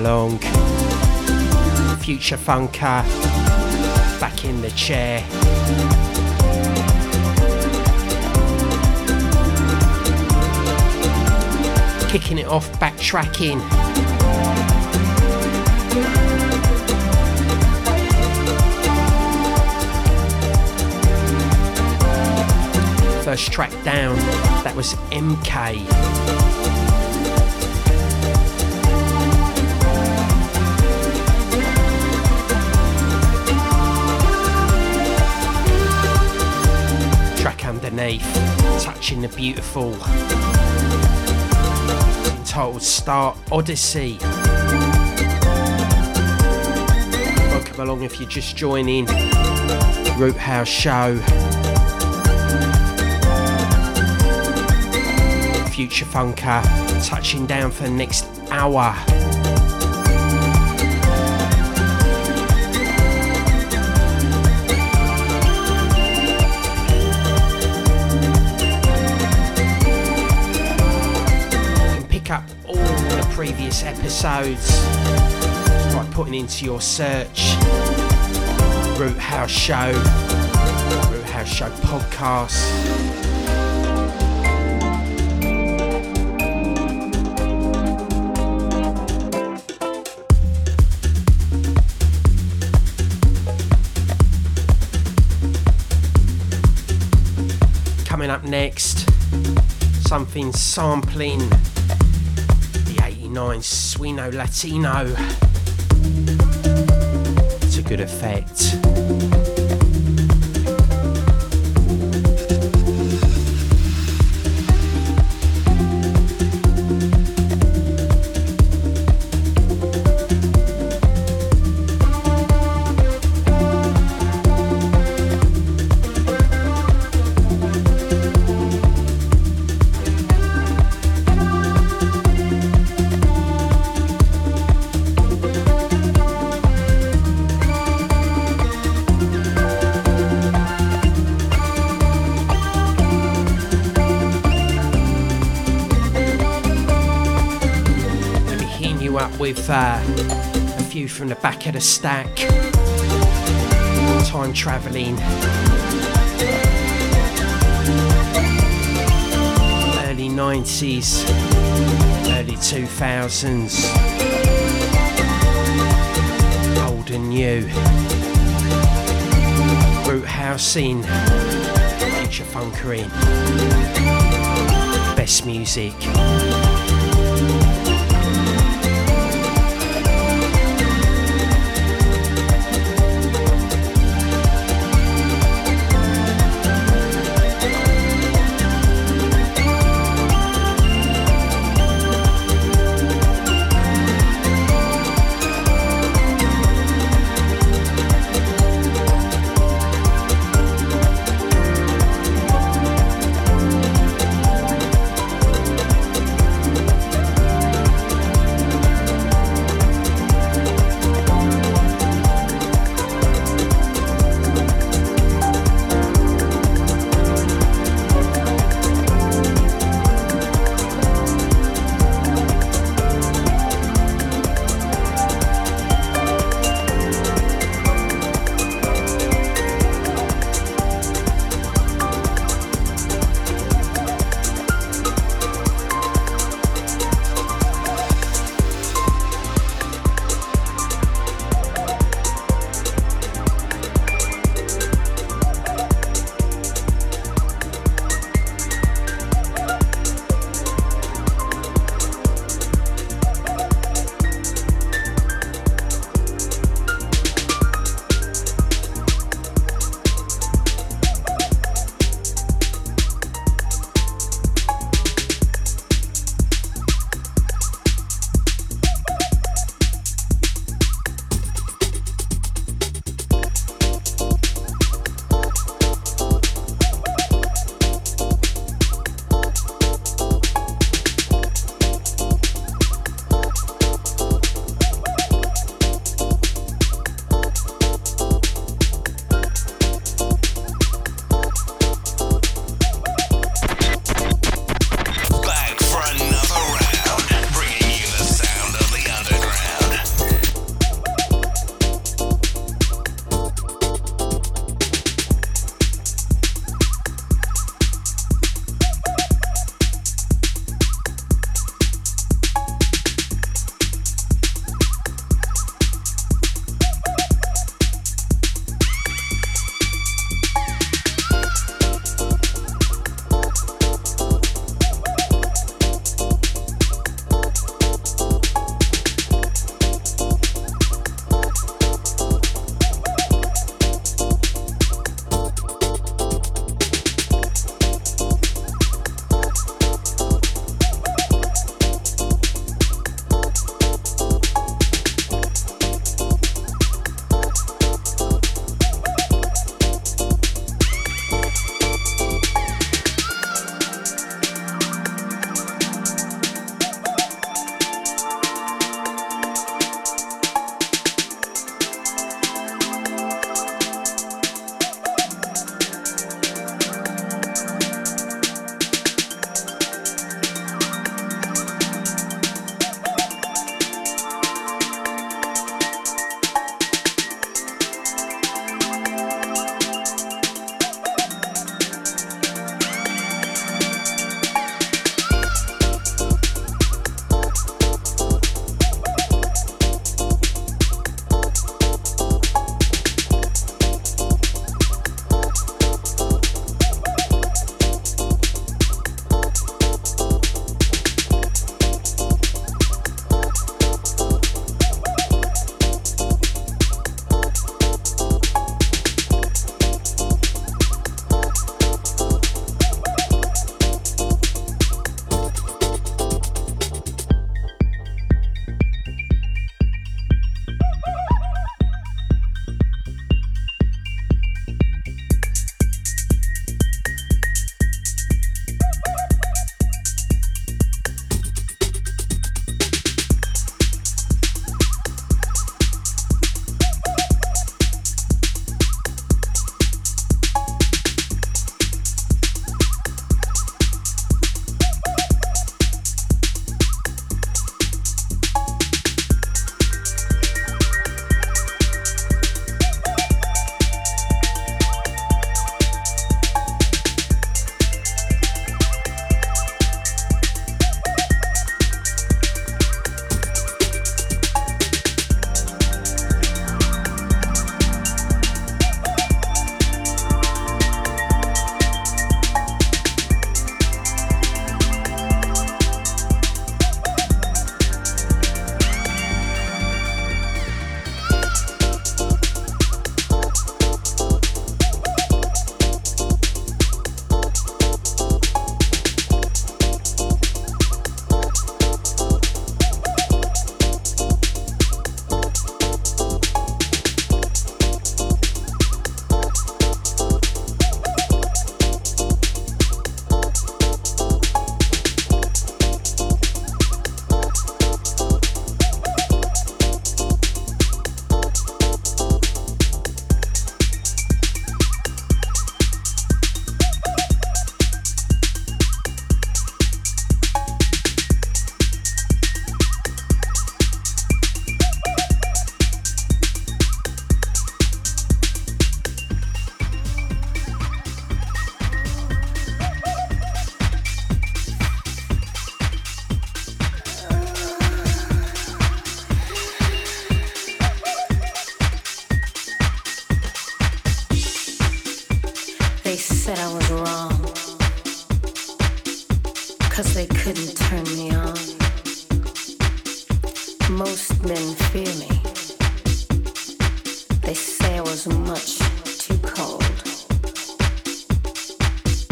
along. Future Funker back in the chair. Kicking it off, backtracking. First track down, that was MK. Underneath, touching the beautiful. entitled Star Odyssey. Welcome along if you're just joining. Root House Show. Future Funker touching down for the next hour. Episodes by putting into your search Root House Show, Root House Show podcast. Coming up next, something sampling 89 Sueno Latino to good effect. Uh, a few from the back of the stack. Time travelling. Early 90s, early 2000s. Old and new. Root housing. Future funkering. Best music. Most men fear me. They say I was much too cold.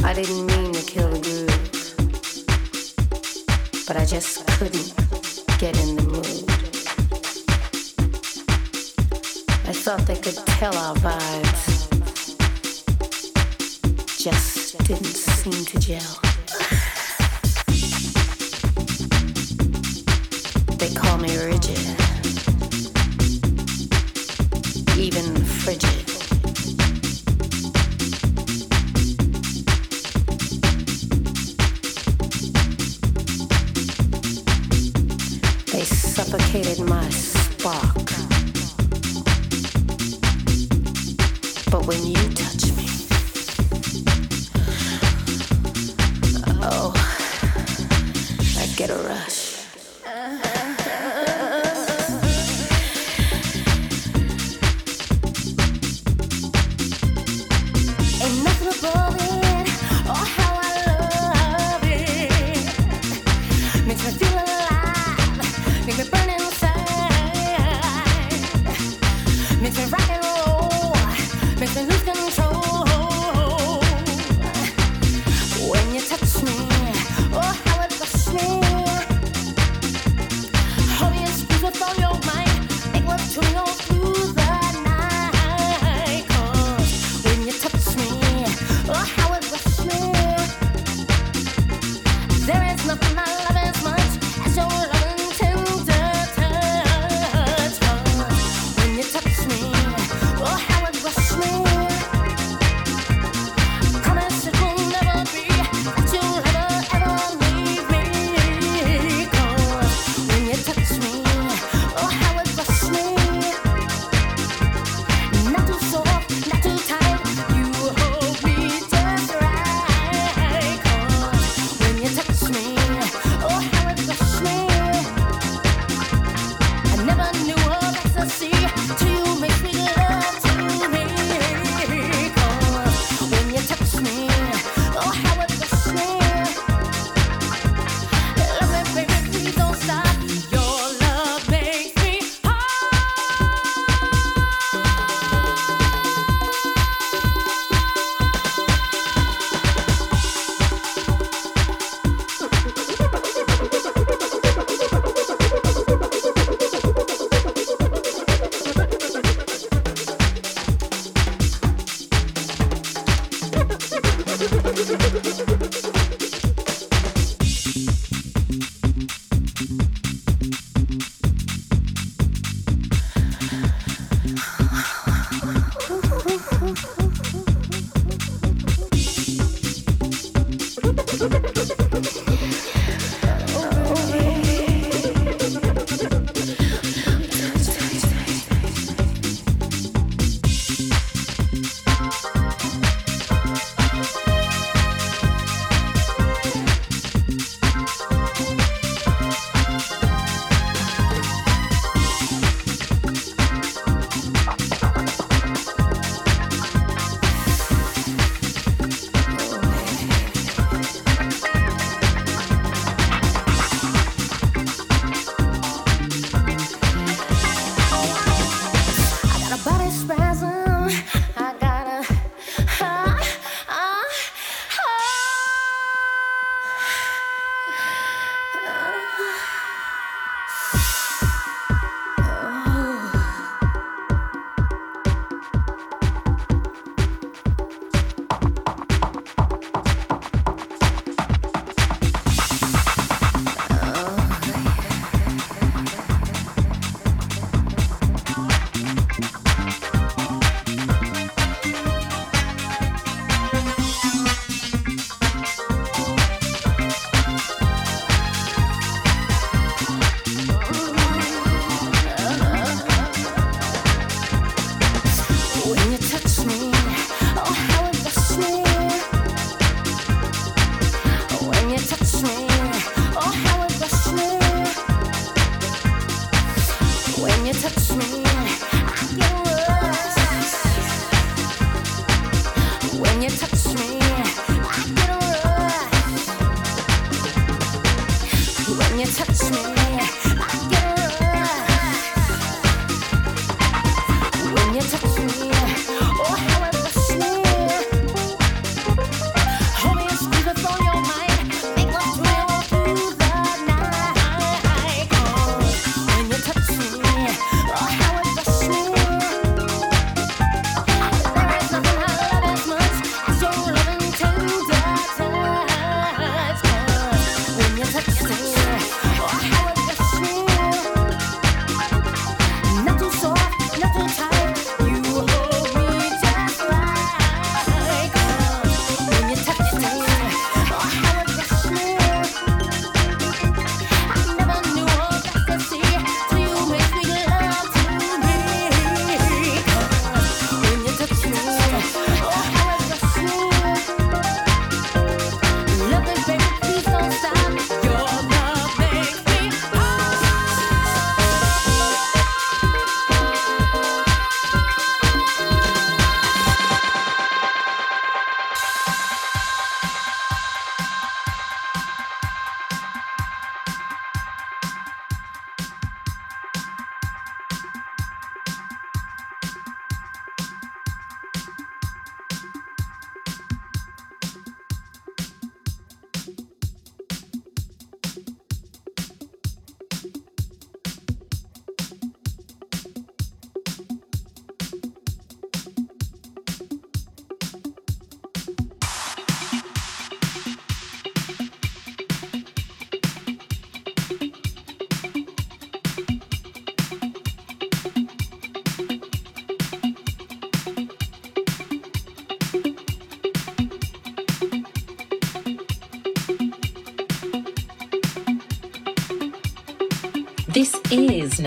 I didn't mean to kill the groove, but I just couldn't get in the mood. I thought they could tell our vibes, just didn't seem to gel. they call me rigid.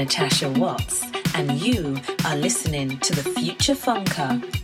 Natasha Watts, and you are listening to the Future Funker.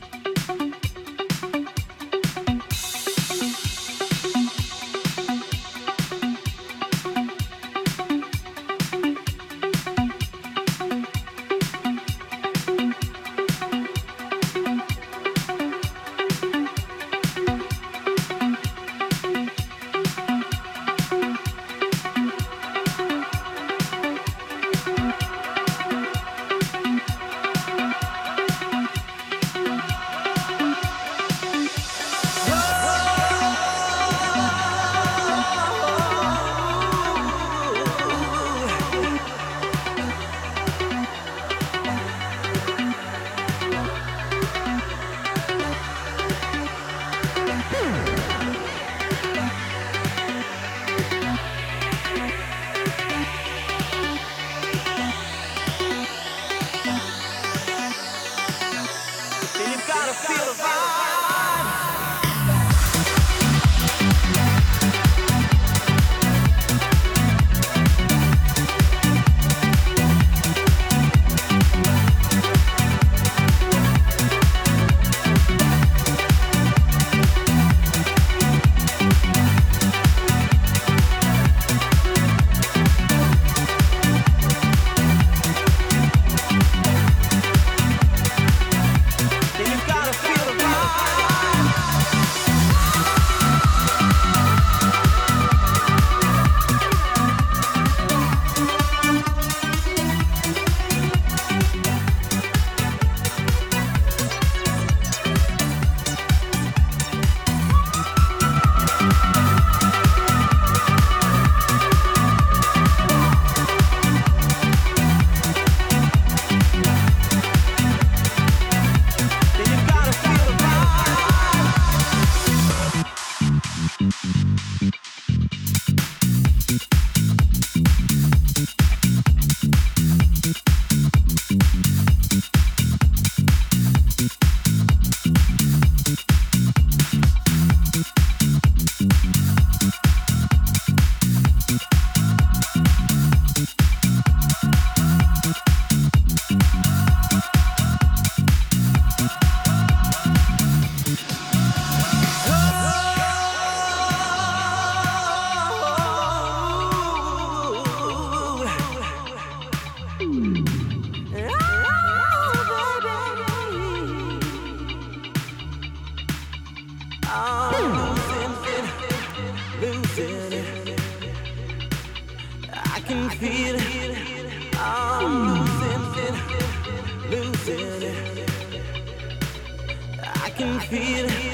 feel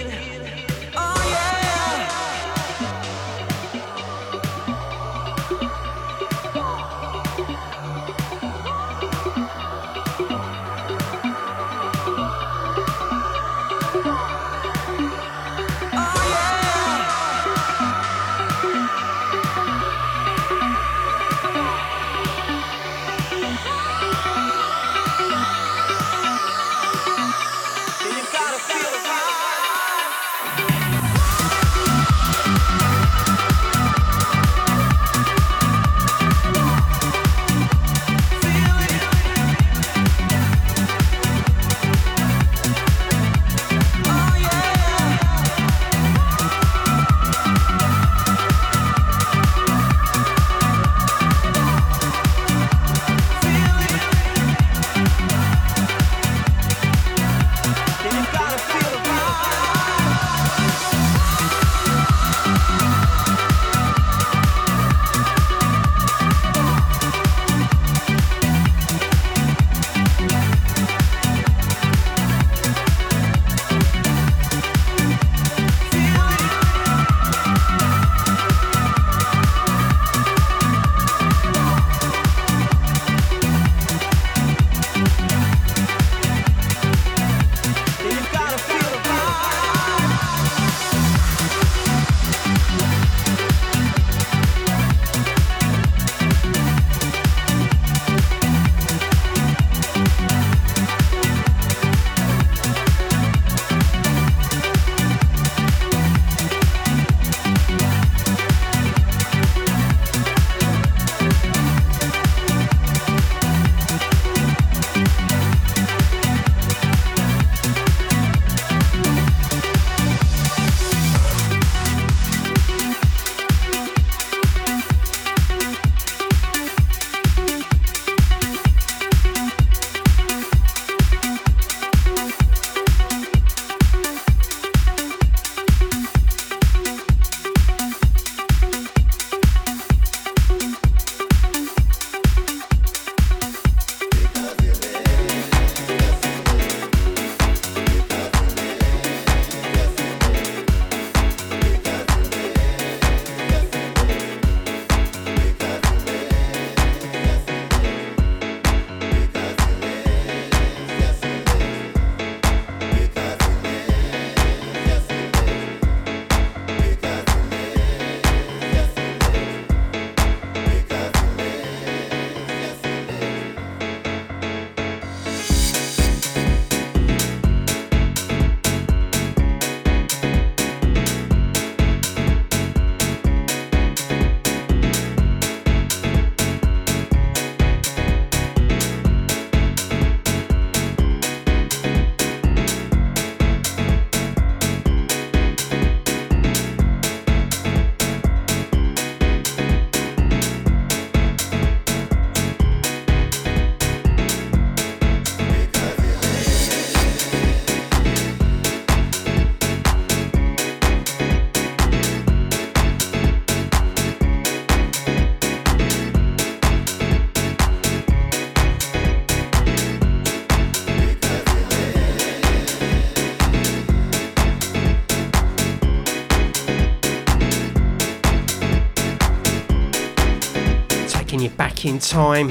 in time.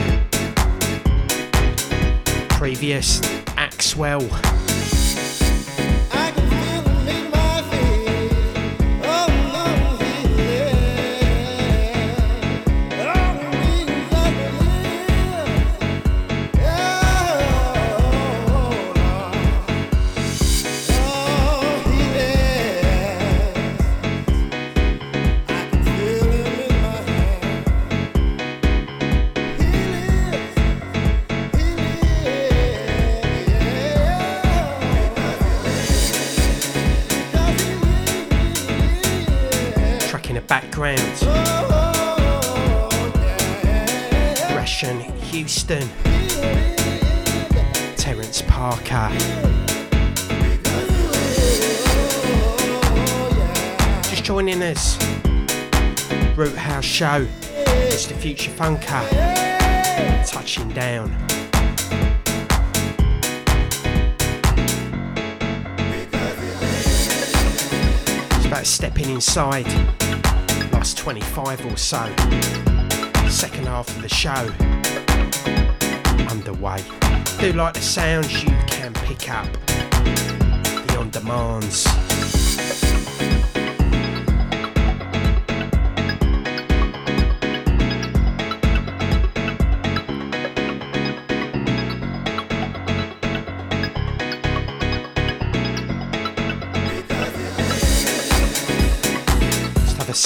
Previous Axwell. Show. It's the Future Funker touching down. It's about stepping inside. Last 25 or so. Second half of the show underway. Do like the sounds you can pick up. The on demands.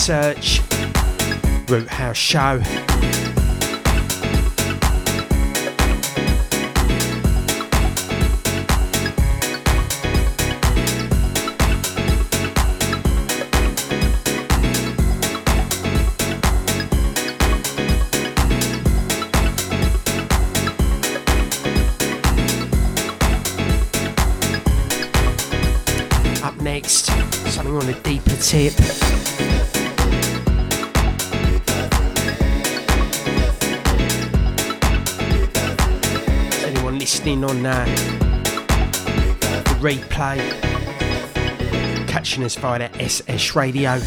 Search Root House Show. Up next, something on a deeper tip. The replay, catching us via the SS radio.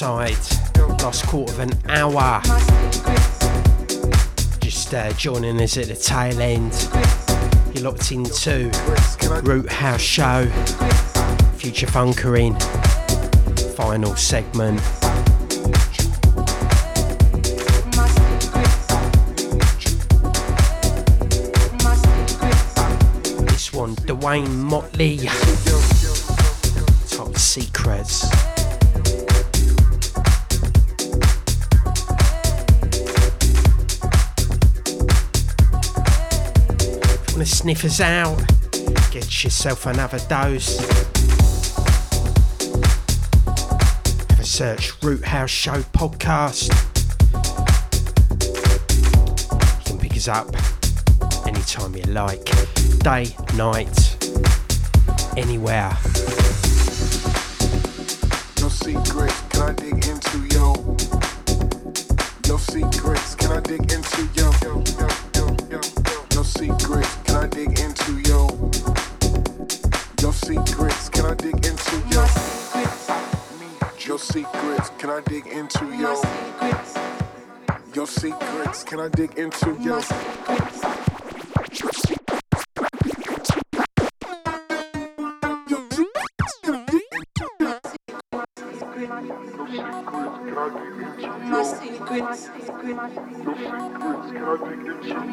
Inside. Last quarter of an hour. Just uh, joining us at the tail end. You're locked into Root House Show. Future Funkering. Final segment. This one, Dwayne Motley. Top Secrets. Want to sniff us out, get yourself another dose. Have a search Root House Show podcast. You can pick us up anytime you like, day, night, anywhere. No secrets, can I dig into yo? No secrets, can I dig into yo, can I dig into yo? Your secrets, can I dig into yo? Your secrets, can I dig into yo? My secrets,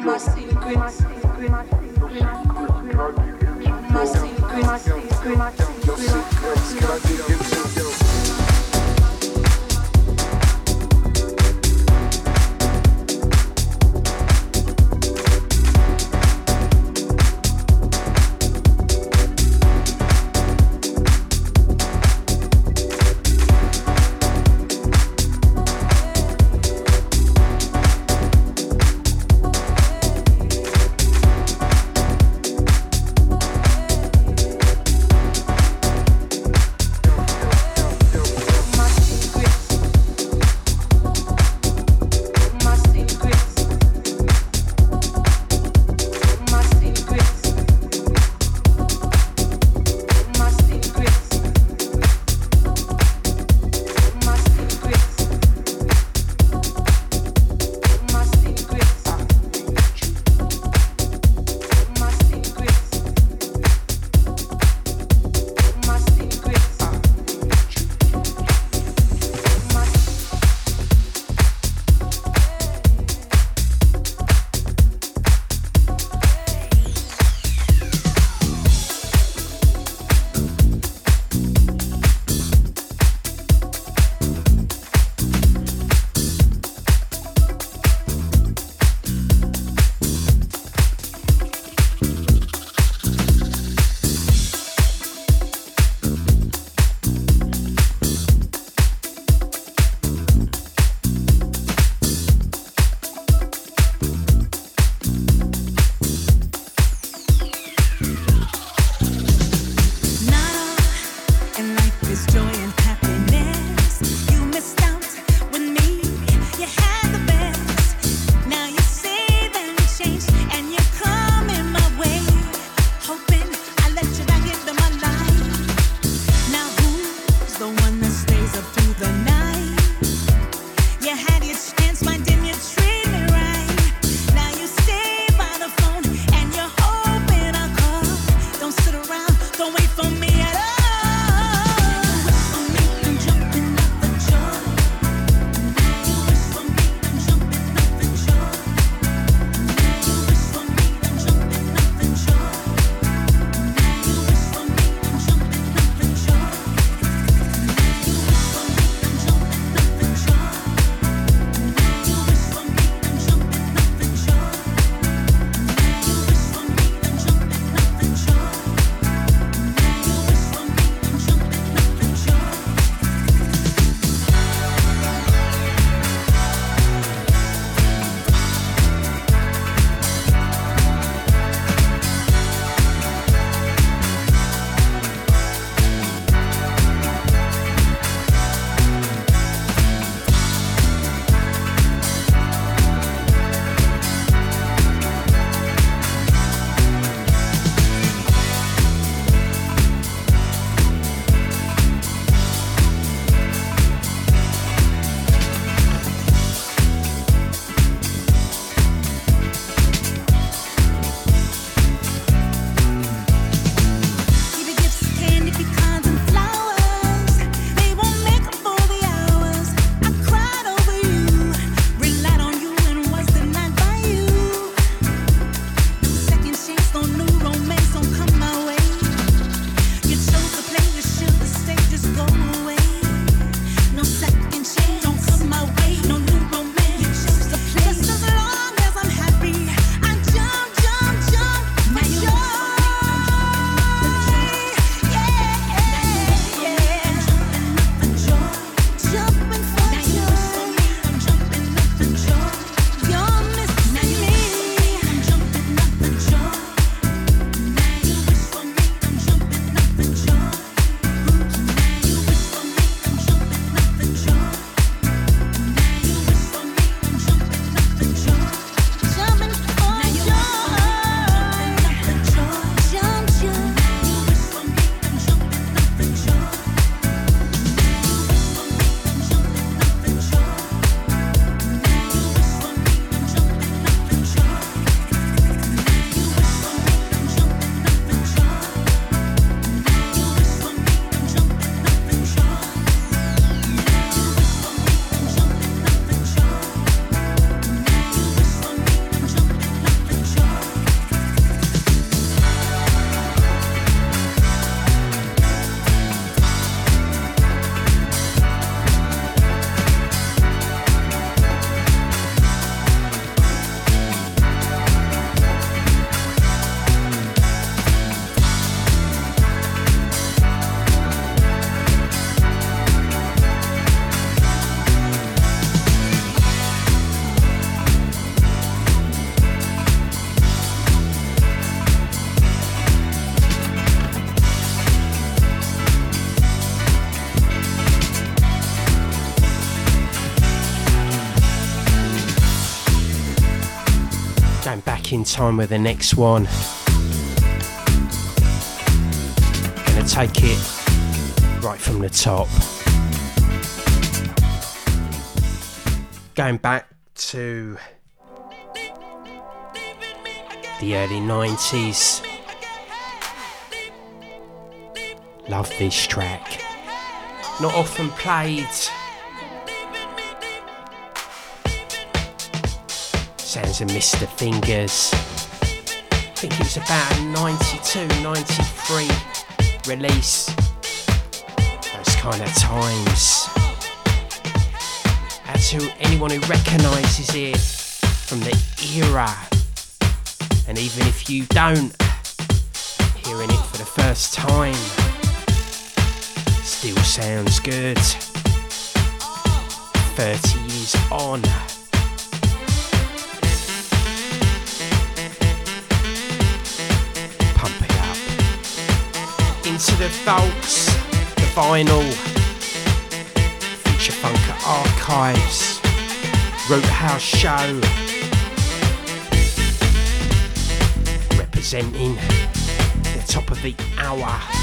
my secrets, time with the next one. Gonna take it right from the top. Going back to the early 90s. Love this track. Not often played. Sounds of Mr. Fingers. I think it was about a 92, 93 release. Those kind of times. And to anyone who recognises it from the era. And even if you don't, hearing it for the first time still sounds good. 30 years on. Into the vaults, the vinyl, Future Funk Archives, Root House Show. Representing the top of the hour.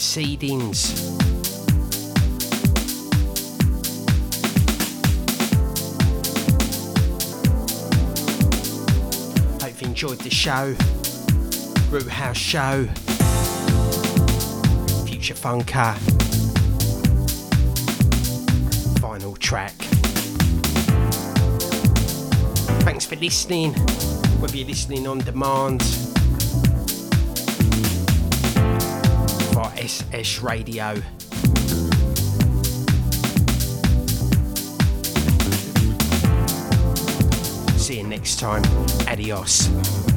Proceedings. Hope you enjoyed the show. Root House Show. Future Funker. Final track. Thanks for listening, whether you're listening on demand for SS Radio. See you next time. Adios.